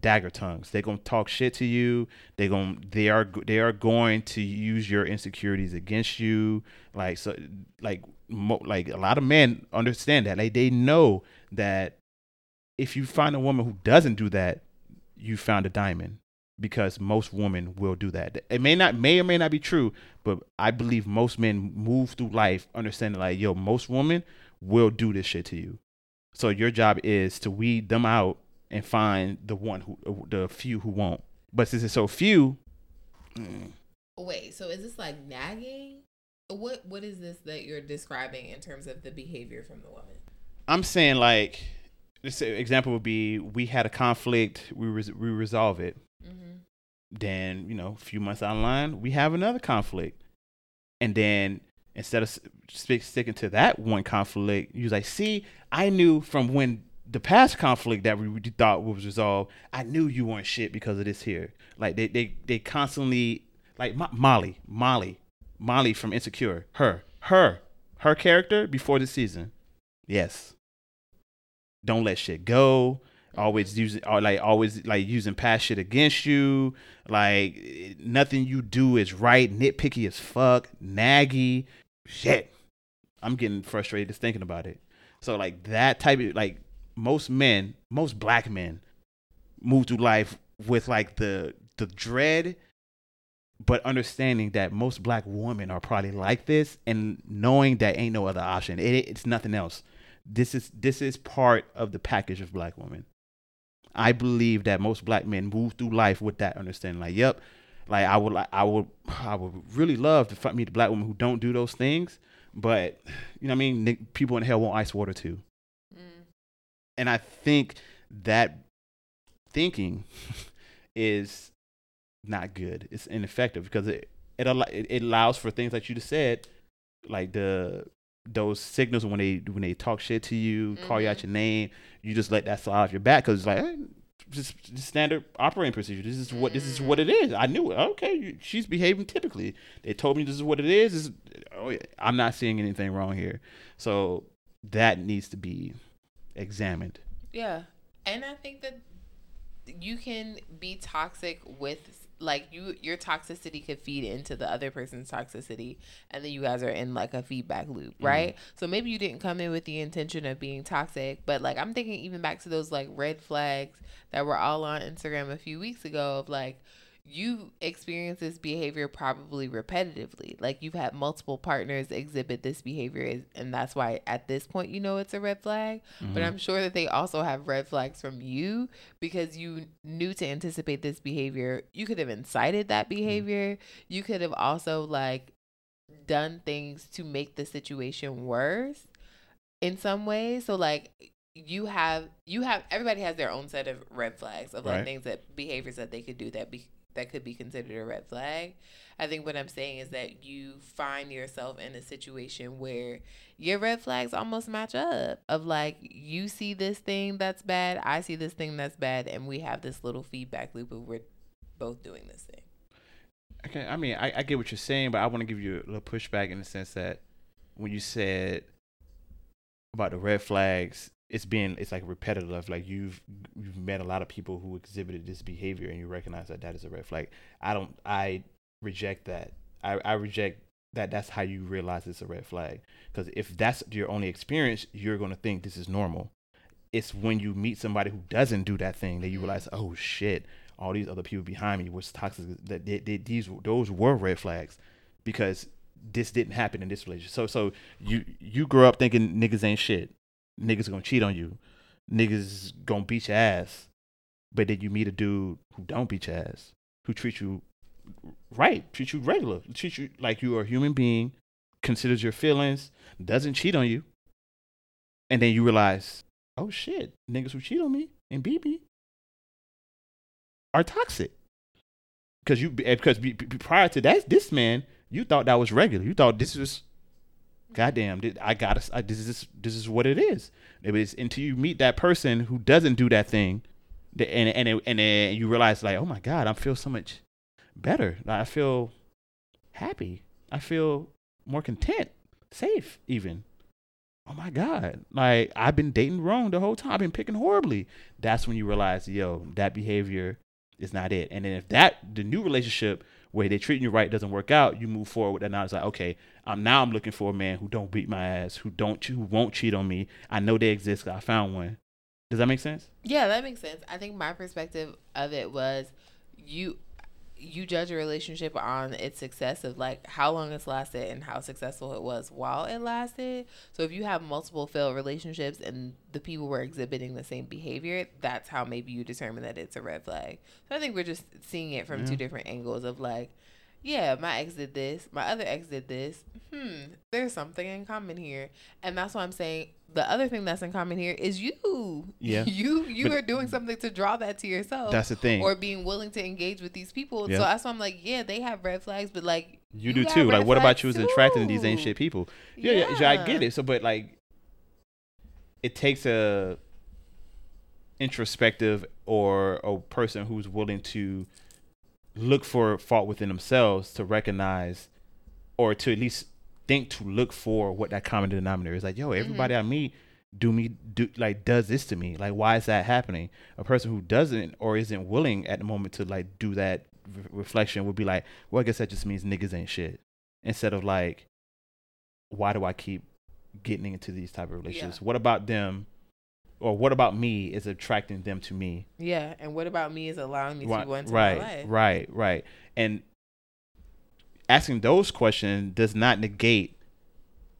dagger tongues. They're gonna talk shit to you. They going they are they are going to use your insecurities against you. Like so, like mo, like a lot of men understand that. Like they know that if you find a woman who doesn't do that, you found a diamond. Because most women will do that. It may not may or may not be true, but I believe most men move through life understanding like, yo, most women will do this shit to you. So your job is to weed them out and find the one who the few who won't. But since it's so few, mm. wait. So is this like nagging? What what is this that you're describing in terms of the behavior from the woman? I'm saying like this example would be we had a conflict, we res- we resolve it. Mm-hmm. Then you know, a few months down the line, we have another conflict, and then instead of sticking to that one conflict, you're like, see, I knew from when the past conflict that we thought was resolved, I knew you weren't shit because of this here. Like they they they constantly like Molly, Molly, Molly from Insecure, her, her, her character before the season. Yes. Don't let shit go. Always using, uh, like always like using past shit against you. Like nothing you do is right. Nitpicky as fuck. Naggy. Shit. I'm getting frustrated just thinking about it. So like that type of like most men, most black men move through life with like the the dread but understanding that most black women are probably like this and knowing that ain't no other option. It, it's nothing else. This is this is part of the package of black women. I believe that most black men move through life with that understanding. Like, yep, like I would like I would I would really love to meet a black woman who don't do those things, but you know what I mean. People in hell want ice water too. And I think that thinking is not good. It's ineffective because it it, it allows for things like you just said, like the those signals when they when they talk shit to you, mm-hmm. call you out mm-hmm. your name, you just let that slide off your back because it's like hey, just, just, standard operating procedure. This is what this is what it is. I knew it. Okay, she's behaving typically. They told me this is what it is. is oh yeah, I'm not seeing anything wrong here. So that needs to be examined. Yeah, and I think that you can be toxic with like you your toxicity could feed into the other person's toxicity and then you guys are in like a feedback loop mm-hmm. right mm-hmm. so maybe you didn't come in with the intention of being toxic but like i'm thinking even back to those like red flags that were all on instagram a few weeks ago of like you experience this behavior probably repetitively. Like you've had multiple partners exhibit this behavior, and that's why at this point you know it's a red flag. Mm-hmm. But I'm sure that they also have red flags from you because you knew to anticipate this behavior. You could have incited that mm-hmm. behavior. Mm-hmm. You could have also like done things to make the situation worse in some way. So like you have you have everybody has their own set of red flags of like right. things that behaviors that they could do that be that could be considered a red flag. I think what I'm saying is that you find yourself in a situation where your red flags almost match up of like you see this thing that's bad, I see this thing that's bad, and we have this little feedback loop of we're both doing this thing. Okay, I mean, I, I get what you're saying, but I want to give you a little pushback in the sense that when you said about the red flags, it's been it's like repetitive. Like you've you've met a lot of people who exhibited this behavior and you recognize that that is a red flag. I don't i reject that. I, I reject that that's how you realize it's a red flag. Because if that's your only experience you're going to think this is normal. It's when you meet somebody who doesn't do that thing that you mm-hmm. realize oh shit all these other people behind me was toxic. That they, they, these those were red flags because this didn't happen in this relationship. So so you you grew up thinking niggas ain't shit niggas gonna cheat on you, niggas gonna beat your ass, but then you meet a dude who don't beat your ass, who treats you right, treats you regular, treats you like you are a human being, considers your feelings, doesn't cheat on you, and then you realize, oh shit, niggas who cheat on me and beat me are toxic. Because you, eh, because prior to that, this man, you thought that was regular. You thought this was goddamn, I gotta, I, this is this is what it is. It is until you meet that person who doesn't do that thing, and and and, and, and you realize like, oh my god, I feel so much better. I feel happy. I feel more content, safe, even. Oh my god, like I've been dating wrong the whole time. I've been picking horribly. That's when you realize, yo, that behavior is not it. And then if that the new relationship where they treating you right doesn't work out, you move forward. And now it's like, okay, um, now I'm looking for a man who don't beat my ass, who don't, who won't cheat on me. I know they exist. I found one. Does that make sense? Yeah, that makes sense. I think my perspective of it was, you you judge a relationship on its success of like how long it's lasted and how successful it was while it lasted. So if you have multiple failed relationships and the people were exhibiting the same behavior, that's how maybe you determine that it's a red flag. So I think we're just seeing it from yeah. two different angles of like yeah, my ex did this, my other ex did this. Hmm, there's something in common here. And that's why I'm saying the other thing that's in common here is you. Yeah. You you but are doing something to draw that to yourself. That's the thing. Or being willing to engage with these people. Yeah. So that's why I'm like, yeah, they have red flags, but like you, you do too. Like what about you as attracted to these ain't shit people? Yeah, yeah, yeah, I get it. So but like it takes a introspective or a person who's willing to look for fault within themselves to recognize or to at least think to look for what that common denominator is. Like yo everybody mm-hmm. i meet do me do like does this to me. Like why is that happening? A person who doesn't or isn't willing at the moment to like do that re- reflection would be like well i guess that just means niggas ain't shit. Instead of like why do i keep getting into these type of relationships? What about them, or what about me is attracting them to me? Yeah, and what about me is allowing me to right, go into right, my life? right, right, and asking those questions does not negate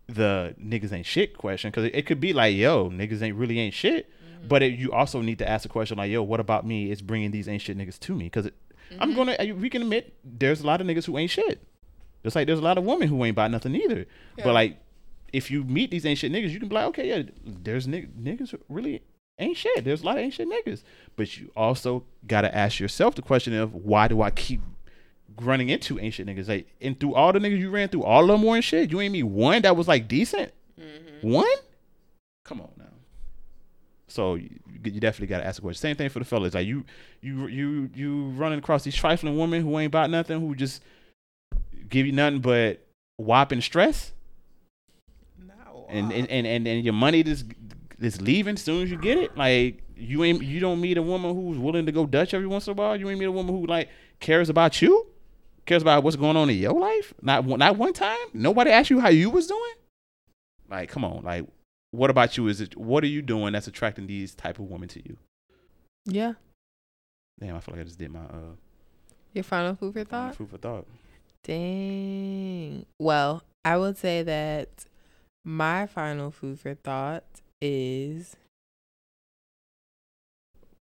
the niggas ain't shit question because it, it could be like, yo, niggas ain't really ain't shit. Mm-hmm. But it, you also need to ask a question like, yo, what about me is bringing these ain't shit niggas to me? Because I'm Mhm. gonna, we can admit there's a lot of niggas who ain't shit. Just like there's a lot of women who ain't about nothing either. Yeah. But like, if you meet these ain't shit niggas, you can be like, okay, yeah, there's nig- niggas really ain't shit. There's a lot of ain't shit niggas. But you also gotta ask yourself the question of why do I keep running into ain't shit niggas? Like, and through all the niggas you ran through, all of them were shit. You ain't meet one that was like decent. Mhm. One? Come on now. So you, you definitely got to ask a question. Same thing for the fellas. Like you, you, you, you running across these trifling women who ain't about nothing, who just give you nothing but whopping stress. And and, and and and your money just is leaving as soon as you get it. Like you ain't, you don't meet a woman who's willing to go Dutch every once in a while. You ain't meet a woman who like cares about you, cares about what's going on in your life. Not one- not one time. Nobody asked you how you was doing. Like, come on. Like, what about you? Is it what are you doing that's attracting these type of women to you? yeah. Damn, I feel like I just did my uh Your final food for thought? food for thought. Dang. Well, I would say that my final food for thought is.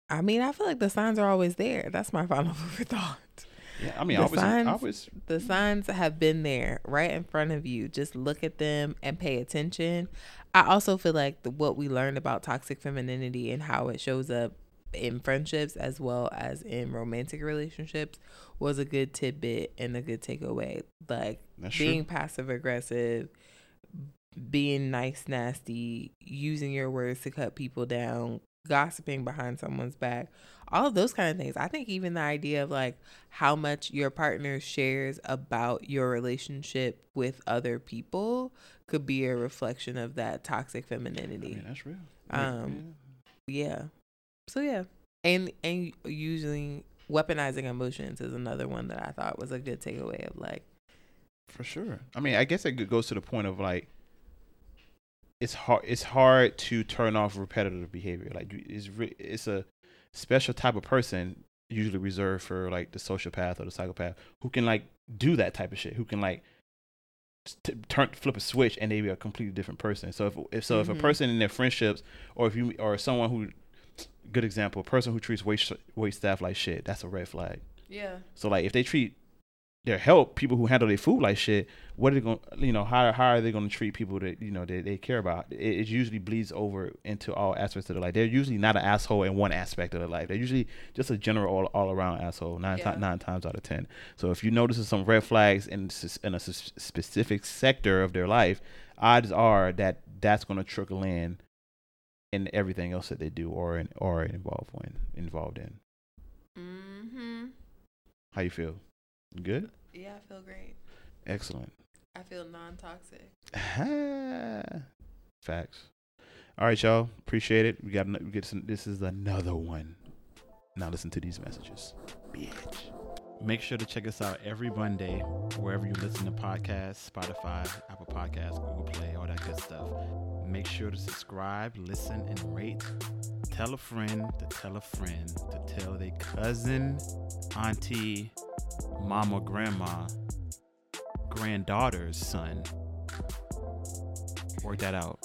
I mean, I feel like the signs are always there. That's my final food for thought. Yeah, I mean, The I was, I was, The signs have been there right in front of you. Just look at them and pay attention. I also feel like the, what we learned about toxic femininity and how it shows up in friendships as well as in romantic relationships was a good tidbit and a good takeaway. Like that's being passive aggressive, being nice, nasty, using your words to cut people down, gossiping behind someone's back, all of those kind of things. I think even the idea of like how much your partner shares about your relationship with other people could be a reflection of that toxic I femininity. mean, that's real. Um, Yeah. So yeah. And and using weaponizing emotions is another one that I thought was a good takeaway of like For sure. I mean, I guess it goes to the point of like, it's hard. It's hard to turn off repetitive behavior. Like, it's re- it's a special type of person, usually reserved for like the sociopath or the psychopath, who can like do that type of shit. Who can like t- turn flip a switch and they be a completely different person. So if, if so, if a Mhm. person in their friendships, or if you or someone who, good example, a person who treats wait wait staff like shit, that's a red flag. Yeah. So like if they treat their help people who handle their food like shit, what are they going you know how how are they going to treat people that you know that they care about? It, it usually bleeds over into all aspects of their life. They're usually not an asshole in one aspect of their life. They're usually just a general all, all around asshole nine Yeah. ti- nine times out of ten. So if you notice some red flags in in a s- specific sector of their life, odds are that that's going to trickle in in everything else that they do or in, or involved in involved in. Mm-hmm. How you feel? Good. Yeah, I feel great. Excellent. I feel non-toxic. Facts. All right, y'all. Appreciate it. We got we get some. This is another one. Now listen to these messages, bitch. Make sure to check us out every Monday wherever you listen to podcasts, Spotify, Apple Podcasts, Google Play, all that good stuff. Make sure to subscribe, listen, and rate. Tell a friend to tell a friend to tell their cousin, auntie, mama, grandma, granddaughter's son. Work that out.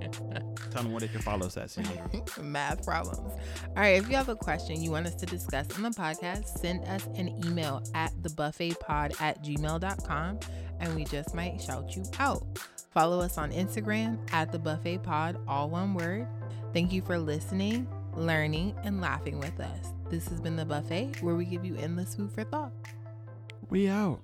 Tell them where they can follow us at, Ciandra. Math problems. All right, if you have a question you want us to discuss on the podcast, send us an email at thebuffetpod at gmail.com and we just might shout you out. Follow us on Instagram at the buffet pod, all one word. Thank you for listening, learning, and laughing with us. This has been the buffet where we give you endless food for thought. We out.